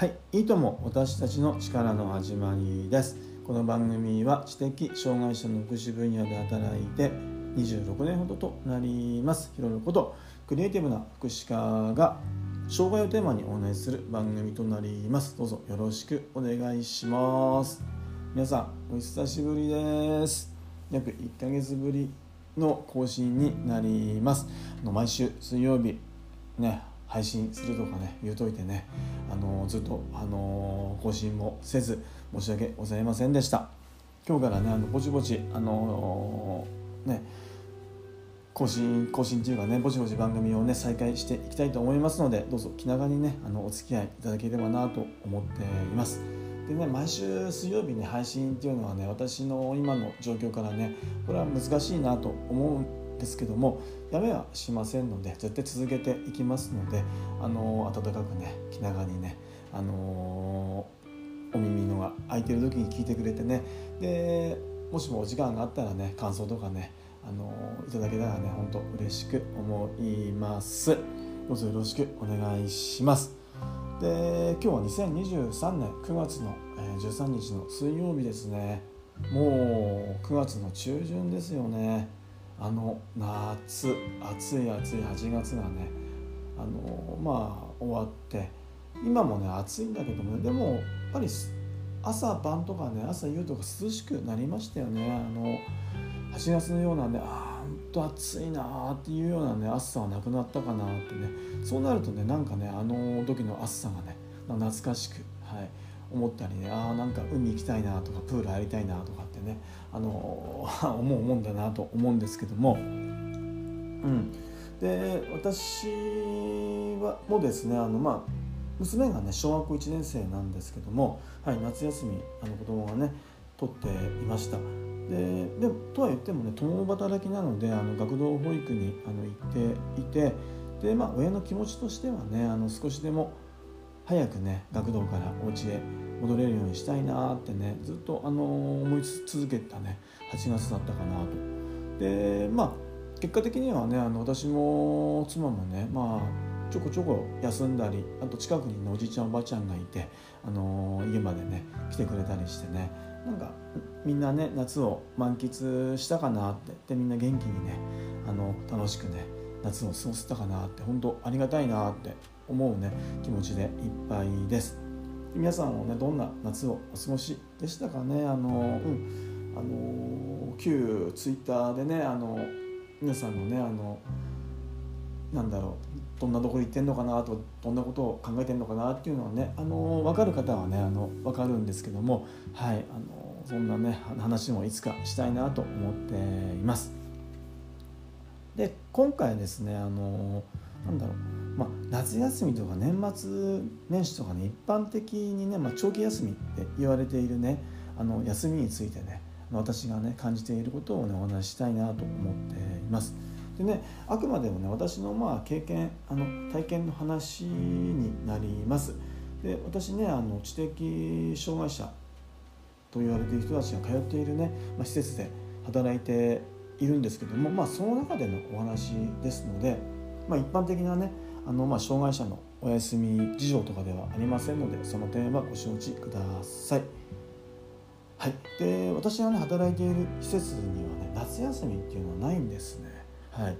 はい、いいとも私たちの力の始まりです。この番組は知的障害者の福祉分野で働いて26年ほどとなります。ひろることクリエイティブな福祉家が障害をテーマにお話しする番組となります。どうぞよろしくお願いします。皆さんお久しぶりです。約1ヶ月ぶりの更新になります。毎週水曜日ね配信するとかね言うといてねあのずっとあの更新もせず申し訳ございませんでした。今日からねあのぼちぼちあのね更新更新というかねぼちぼち番組をね再開していきたいと思いますのでどうぞ気長にねあのお付き合いいただければなと思っています。でね毎週水曜日に配信っていうのはね私の今の状況からねこれは難しいなと思うですけどもやめはしませんので絶対続けていきますのであの温かくね気長にねあのお耳のが空いてる時に聞いてくれてねでもしもお時間があったらね感想とかねあのいただけたらね本当嬉しく思います。どうぞよろしくお願いします。で今日は2023年9月の13日の水曜日ですね。もう9月の中旬ですよね。あの夏暑い暑い8月がねあのまあ終わって今もね暑いんだけども、ね、でもやっぱり朝晩とかね朝夕とか涼しくなりましたよね。あの8月のようなねあほんと暑いなっていうようなね暑さはなくなったかなってね。そうなるとねなんかねあの時の暑さがね懐かしく思ったりねあなんか海行きたいなとかプール入りたいなとかってねあの 思うもんだなと思うんですけども、うん、で私はもですねあの、まあ、娘がね小学校1年生なんですけども、はい、夏休みあの子供がね取っていました。ででとは言ってもね共働きなのであの学童保育にあの行っていてで、まあ、親の気持ちとしてはねあの少しでも早くね学童からお家へ戻れるようにしたいなってねずっとあの思い続けたね8月だったかなと。でまあ結果的にはねあの私も妻もねまあちょこちょこ休んだりあと近くに、ね、おじいちゃんおばあちゃんがいて、あの家までね来てくれたりしてねなんかみんなね夏を満喫したかなってでみんな元気にねあの楽しくね夏を過ごせたかなって本当ありがたいなって思うね気持ちでいっぱいです皆さんもねどんな夏をお過ごしでしたかね？あのうんあの旧ツイッターでねあの皆さんのねあのなんだろうどんなところ行ってんのかなとどんなことを考えてんのかなっていうのはねあの分かる方はねあの分かるんですけどもはいあのそんなね話もいつかしたいなと思っています。で今回ですねあのなんだろうまあ、夏休みとか年末年始とかね一般的にね、まあ、長期休みって言われているねあの休みについてね私がね感じていることをねお話ししたいなと思っています。でねあくまでもね私のまあ経験あの体験の話になります。で私ねあの知的障害者と言われている人たちが通っているね、まあ、施設で働いているんですけども、まあ、その中でのお話ですので、まあ、一般的なねあのまあ障害者のお休み事情とかではありませんのでその点はご承知ください。はい、で私がね働いている施設にはね夏休みっていうのはないんですね。はい、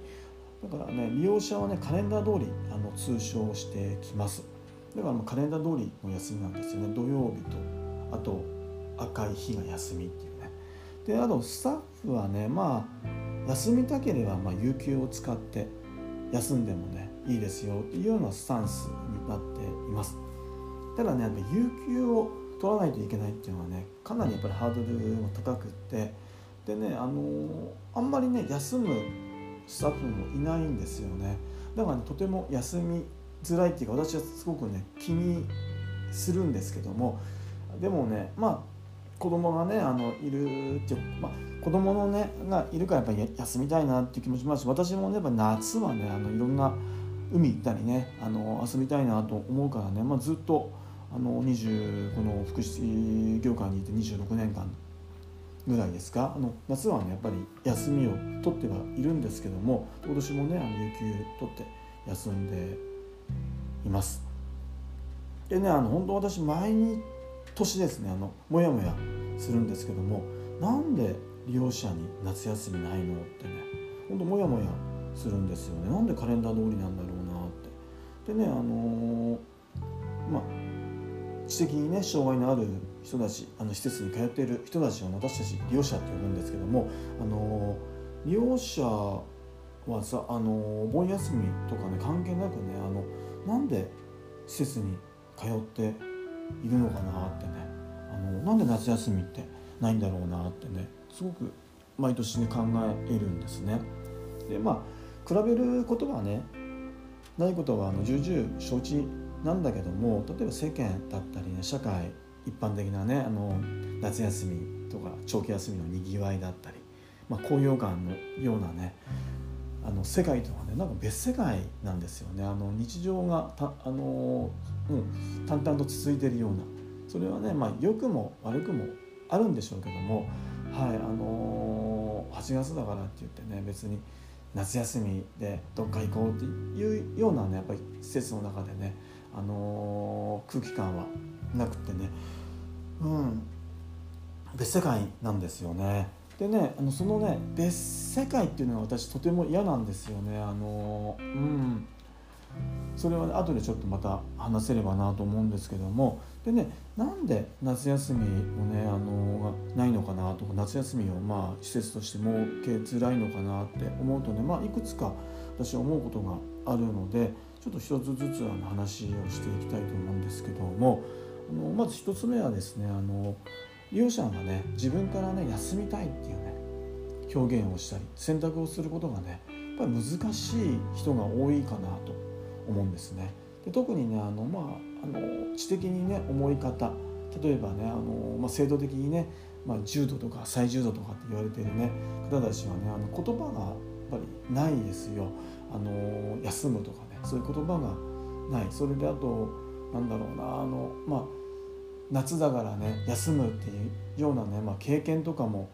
だからね利用者はねカレンダー通りあの通称してきます。だからカレンダー通りの休みなんですよね土曜日とあと赤い日が休みっていうね。であとスタッフはねまあ休みたければまあ有給を使って休んでもねいいですよっていうようなスタンスになっています。ただねやっぱ有給を取らないといけないっていうのはねかなりやっぱりハードルが高くってでねあのあんまりね休むスタッフもいないんですよね。だから、ね、とても休みづらいっていうか私はすごくね気にするんですけどもでもねまあ子供がねあのいるっていう、まあ、子供のねがいるからやっぱり休みたいなっていう気持ちもあるし私もねやっぱ夏はねあのいろんな海行ったりねあの遊びたいなと思うからね、まあ、ずっとあの20この福祉業界にいて26年間ぐらいですかあの夏はねやっぱり休みを取ってはいるんですけども今年もねあの有給取って休んでいます。でねあの本当私毎年ですねあのもやもやするんですけどもなんで利用者に夏休みないのってね本当もやもやするんですよね。なんでカレンダー通りなんだろうなって。でねあのー、まあ知的にね障害のある人たちあの施設に通っている人たちを私たち利用者って呼ぶんですけどもあのー、利用者はさあのお盆休みとかね関係なくねあのなんで施設に通っているのかなってねあのなんで夏休みってないんだろうなってねすごく毎年ね考えるんですね。でまあ比べることはねないことはあの重々承知なんだけども例えば世間だったりね社会一般的なねあの夏休みとか長期休みのにぎわいだったり、まあ、高揚感のようなねあの世界とはねなんか別世界なんですよねあの日常がたあの、うん、淡々と続いているようなそれはね、まあ、良くも悪くもあるんでしょうけども、はいあのー、8月だからって言ってね別に夏休みでどっか行こうっていうようなねやっぱり施設の中でね、あのー、空気感はなくてねうん別世界なんですよね。でねあのそのね別世界っていうのは私とても嫌なんですよねあのうんそれは、後でちょっとまた話せればなと思うんですけども。でねなんで夏休みをねあのがないのかなとか夏休みをまあ施設として設けづらいのかなって思うとねまあいくつか私は思うことがあるのでちょっと一つずつあの話をしていきたいと思うんですけども。あのまず一つ目はですねあの利用者がね自分からね休みたいっていうね表現をしたり選択をすることがねやっぱり難しい人が多いかなと。思うんですね。で特にねあの、まあ、あの知的にね思い方例えばねあの、まあ、制度的にね、まあ、重度とか最重度とかって言われてるね方たちはねあの言葉がやっぱりないですよ。あの休むとかねそういう言葉がないそれであとなんだろうなあのまあ夏だからね休むっていうようなね、まあ、経験とかも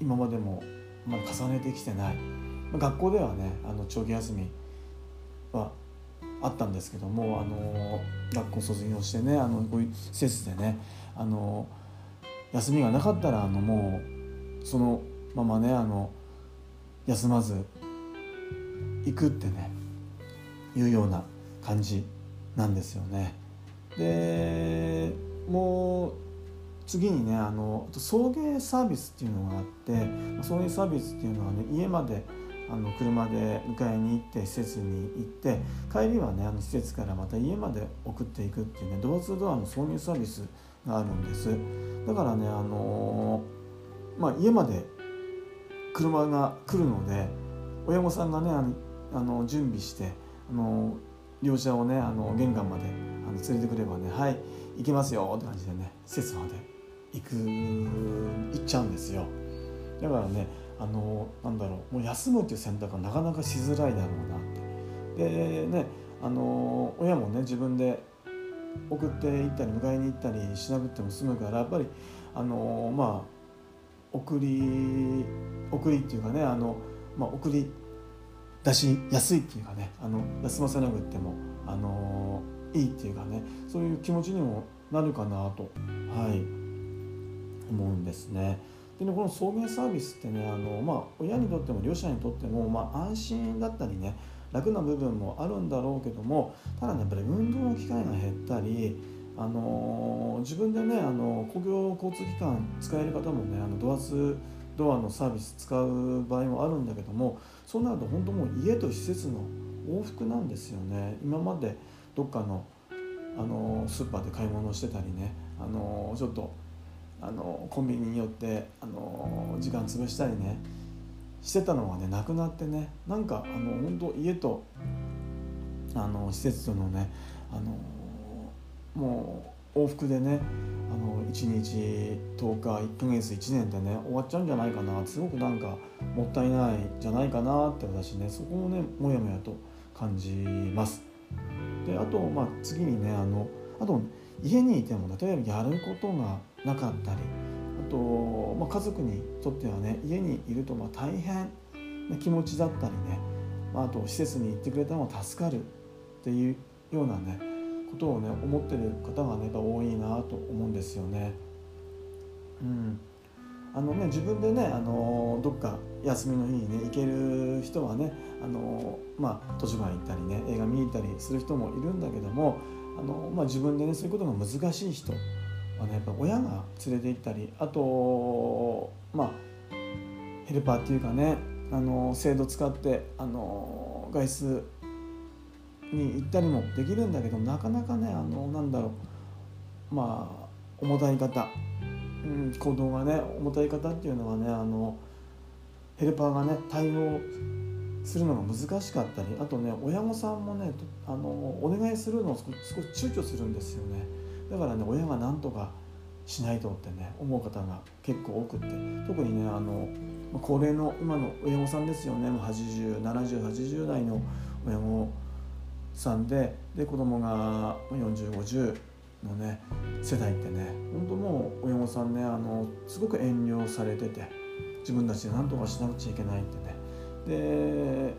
今までもま重ねてきてない、まあ、学校ではねあの長期休みはあったんですけどもあの学校卒業してねあのこういう施設でねあの休みがなかったらあのもうそのままねあの休まず行くってねいうような感じなんですよね。でもう次にねあの送迎サービスっていうのがあって送迎サービスっていうのはね家まであの車で迎えに行って施設に行って帰りはねあの施設からまた家まで送っていくっていうねドアツードアの送迎サービスがあるんです。だからねあのまあ家まで車が来るので親御さんがねあの準備してあの両者をねあの玄関まであの連れてくればねはい行きますよって感じでね施設まで行く行っちゃうんですよ。だからねあのなんだろうもう休むっていう選択はなかなかしづらいだろうなってでねあの親もね自分で送って行ったり迎えに行ったりしなくても済むからやっぱりあのまあ送り送りっていうかねあの、まあ、送り出しやすいっていうかねあの休ませなくてもあのいいっていうかねそういう気持ちにもなるかなとはい思うんですね。でねこの送迎サービスってねあの、まあ、親にとっても両者にとっても、まあ、安心だったりね楽な部分もあるんだろうけどもただねやっぱり運動の機会が減ったりあの自分でねあの公共交通機関使える方もねあのドアツドアのサービス使う場合もあるんだけどもそうなると本当もう家と施設の往復なんですよね。今までどっかのあのスーパーで買い物してたりねあのちょっとあのコンビニによってあの時間潰したりねしてたのがねなくなってねなんかあの本当家とあの施設とのねあのもう往復でねあの1日10日1ヶ月1年でね終わっちゃうんじゃないかなすごくなんかもったいないじゃないかなって私ねそこをねもやもやと感じます。であと、まあ、次にねあのあと家にいても例えばやることがなかったりあと、まあ、家族にとってはね家にいるとまあ大変な気持ちだったりね、まあ、あと施設に行ってくれたのも助かるっていうようなねことをね思ってる方がね多いなと思うんですよね。うんあのね、自分でねあのどっか休みの日にね行ける人はねあの、まあ、図書館行ったりね映画見に行ったりする人もいるんだけどもあの、まあ、自分でねそういうことが難しい人はねやっぱ親が連れて行ったりあとまあヘルパーっていうかねあの制度使ってあの外出に行ったりもできるんだけどなかなかねあのなんだろうまあ重たい方、うん、行動がね重たい方っていうのはねあのヘルパーがね対応するのが難しかったりあとね親御さんもねあのお願いするのを少し躊躇するんですよね。だからね親が何とかしないとってね思う方が結構多くって。特にねあの高齢の今の親御さんですよね。807080代の親御さんでで子供が4050のね世代ってね本当もう親御さんねあのすごく遠慮されてて自分たちで何とかしなくちゃいけないってね。で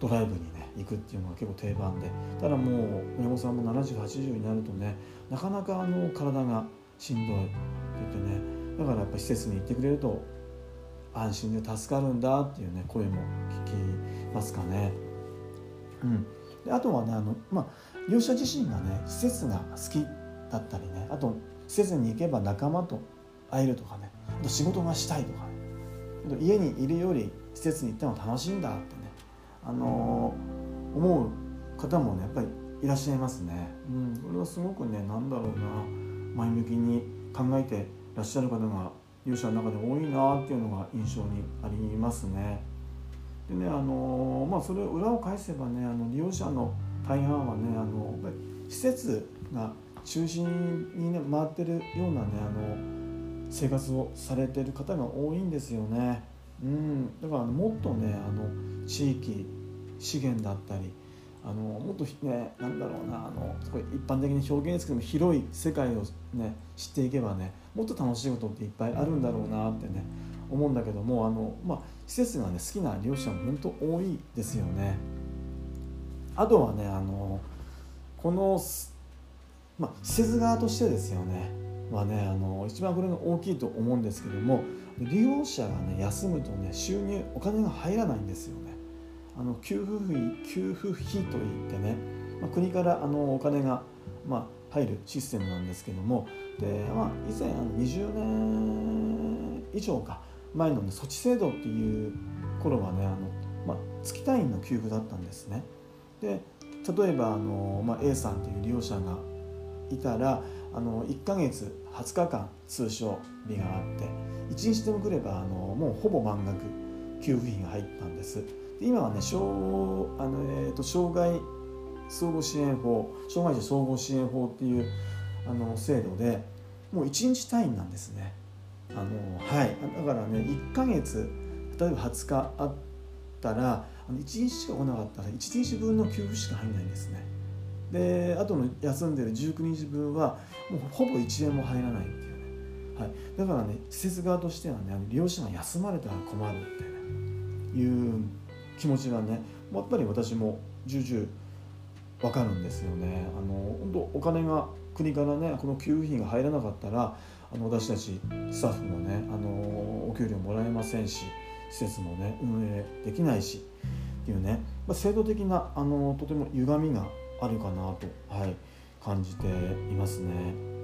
ドライブにね行くっていうのが結構定番で。ただもう親御さんも7080になるとねなかなかあの体がしんどいって言ってね。だからやっぱ施設に行ってくれると安心で助かるんだっていうね声も聞きますかね。うん、であとはねあの、まあ、利用者自身がね施設が好きだったりねあと施設に行けば仲間と会えるとかねあと仕事がしたいとか、ね、家にいるより施設に行っても楽しいんだってね、あのー、思う方もねやっぱりいらっしゃいますね。うん、これはすごくね何だろうな前向きに考えてらっしゃる方が利用者の中で多いなっていうのが印象にありますね。でねあのまあそれ裏を返せばねあの利用者の大半はねあの施設が中心にね回ってるようなねあの生活をされてる方が多いんですよね。うん、だからもっとねあの地域資源だったりあのもっとねなんだろうなあの一般的に表現ですけども広い世界をね知っていけばねもっと楽しいことっていっぱいあるんだろうなってね思うんだけどもあの、まあ、施設がね好きな利用者も本当多いですよね。あとはねあのこの、まあ、施設側としてですよねまあねあの一番これが大きいと思うんですけども利用者がね休むとね収入お金が入らないんですよね。あの給付費給付費といってね、まあ、国からあのお金が、まあ、入るシステムなんですけどもで、まあ、以前あの20年以上か前の、ね、措置制度っていう頃はねあの、まあ、月単位の給付だったんですね。で例えばあの、まあ、A さんっていう利用者がいたらあの1ヶ月20日間通称日があって1日でも来ればあのもうほぼ満額給付費が入ったんです。今はね障あの、えーと、障害相互支援法障害者総合支援法っていうあの制度でもう1日単位なんですね。あのはい。だからね1ヶ月例えば20日あったらあの1日しか来なかったら1日分の給付しか入んないんですね。であとの休んでる19日分はもうほぼ1円も入らないっていうね、はい、だからね施設側としてはね利用者が休まれたら困るって、ね、いう気持ちがねやっぱり私も重々わかるんですよね。あの本当お金が国からねこの給付費が入らなかったらあの私たちスタッフもねあのお給料もらえませんし施設もね運営できないしっていうね、まあ、制度的なあのとても歪みがあるかなと、はい、感じていますね。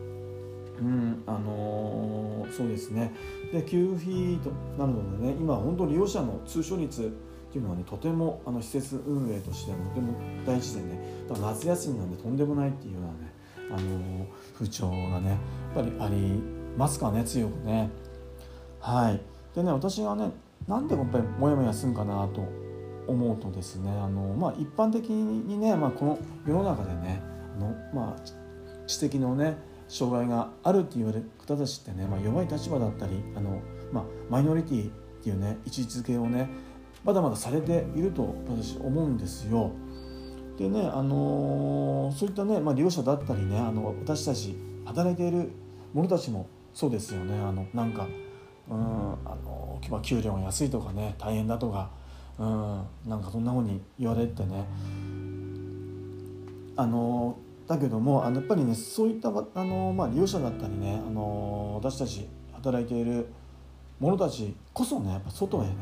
うんあのー、そうですねで給付費となるのでね今本当利用者の通所率っていうのはねとてもあの施設運営としてはとても大事でね夏休みなんでとんでもないっていうようなねあの風潮がねやっぱりありますかね強くね。はいでね私がねなんでやっぱりもやもやするんかなと思うとですねあの、まあ、一般的にね、まあ、この世の中でねあの、まあ、知的のね障害があるって言われる方たちってね、まあ、弱い立場だったりあの、まあ、マイノリティっていうね位置づけをねまだまだされていると私思うんですよ。でね、あのー、そういったね、まあ、利用者だったりねあの私たち働いている者たちもそうですよねあのなんかうんあの、まあ、給料が安いとかね大変だとかうん。なんかそんなふうに言われてね。あのだけどもあのやっぱりねそういったあの、まあ、利用者だったりねあの私たち働いている者たちこそねやっぱ外へね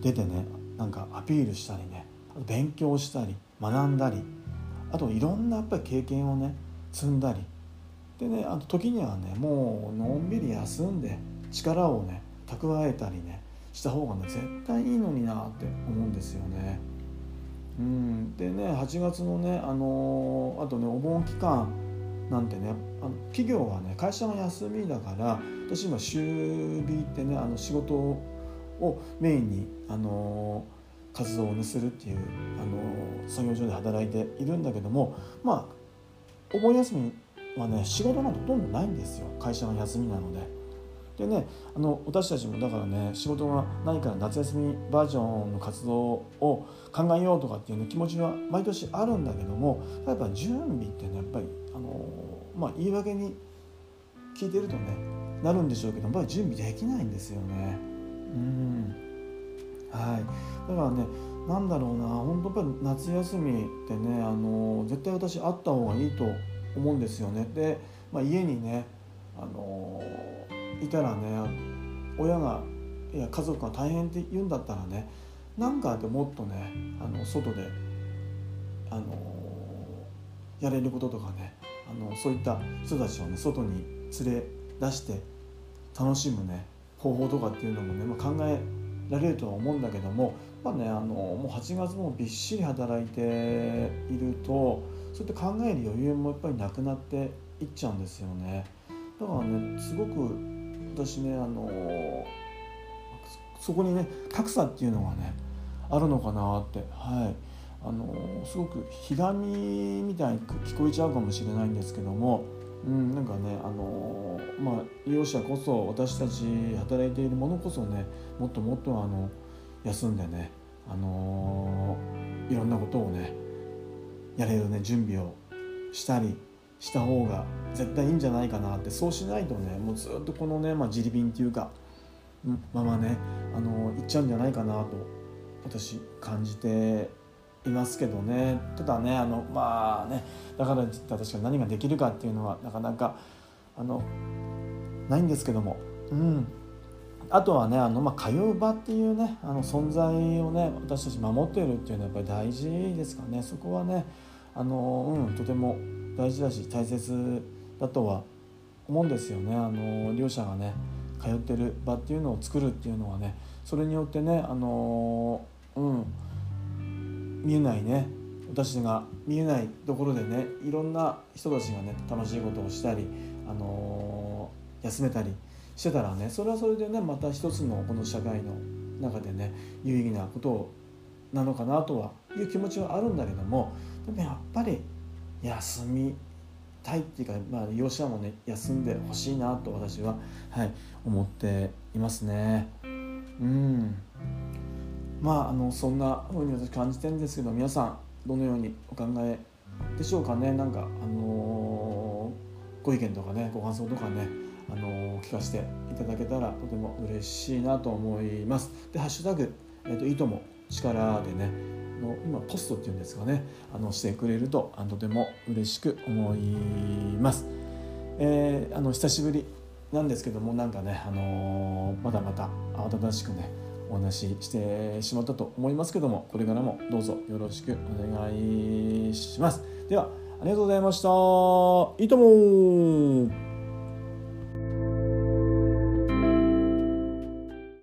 出てねなんかアピールしたりね勉強したり学んだりあといろんなやっぱり経験をね積んだりでねあと時にはねもうのんびり休んで力をね蓄えたりねした方がね絶対いいのになって思うんですよね。うん、でね8月のねあのー、あとねお盆期間なんてねあの企業はね会社が休みだから私今週日ってねあの仕事をメインにあのー、活動を、するっていう、あのー、作業所で働いているんだけどもまあお盆休みはね仕事なんてほとんどないんですよ会社が休みなので。でねあの私たちもだからね仕事がないから夏休みバージョンの活動を考えようとかっていう、ね、気持ちは毎年あるんだけどもやっぱ準備ってねやっぱりあのまあ言い訳に聞いてるとねなるんでしょうけどやっぱり準備できないんですよね。うんはいだからねなんだろうな本当やっぱり夏休みってねあの絶対私あった方がいいと思うんですよね。で、まあ、家にねあのいたらね親がいや家族が大変って言うんだったらねなんかでもっとねあの外であのやれることとかねあのそういった人たちをね外に連れ出して楽しむね方法とかっていうのもね、まあ、考えられるとは思うんだけども、まあね、あのもう8月もびっしり働いているとそうやって考える余裕もやっぱりなくなっていっちゃうんですよね。だからねすごく私ねあのそこにね格差っていうのがねあるのかなって。はい。あのすごくひがみみたいに聞こえちゃうかもしれないんですけども、うん、なんかねあのまあ利用者こそ私たち働いているものこそねもっともっとあの休んでねあのいろんなことをねやれるね準備をしたりした方が絶対いいんじゃないかなって。そうしないとねもうずっとこのね、まあ、自利品っていうかままねあのいっちゃうんじゃないかなと私感じていますけどね。ただねあのまあねだから私が何ができるかっていうのはなかなかあのないんですけども。うん。あとはねあの、まあ、通う場っていうねあの存在をね私たち守っているっていうのはやっぱり大事ですかね。そこはねあの、うん、とても大事だし大切だとは思うんですよね。あの両者がね通ってる場っていうのを作るっていうのはねそれによってねあのうん見えないね私が見えないところでねいろんな人たちがね楽しいことをしたり、あの休めたりしてたらねそれはそれでねまた一つのこの社会の中でね有意義なことなのかなとはいう気持ちはあるんだけどもでもやっぱり休みたいっていうか、まあ、利用者もね休んでほしいなと私は、はい、思っていますね。うんまああのそんなふうに私感じてるんですけど皆さんどのようにお考えでしょうかねなんか、あのー、ご意見とかねご感想とかね、あのー、聞かせていただけたらとても嬉しいなと思います。で「ハッシュタグ、えーと、いいとも力」でねの今ポストっていうんですかねあのしてくれるととても嬉しく思います。えー、あの久しぶりなんですけどもなんかね、あの、まだまた慌ただしくねお話ししてしまったと思いますけどもこれからもどうぞよろしくお願いします。ではありがとうございました。いいとも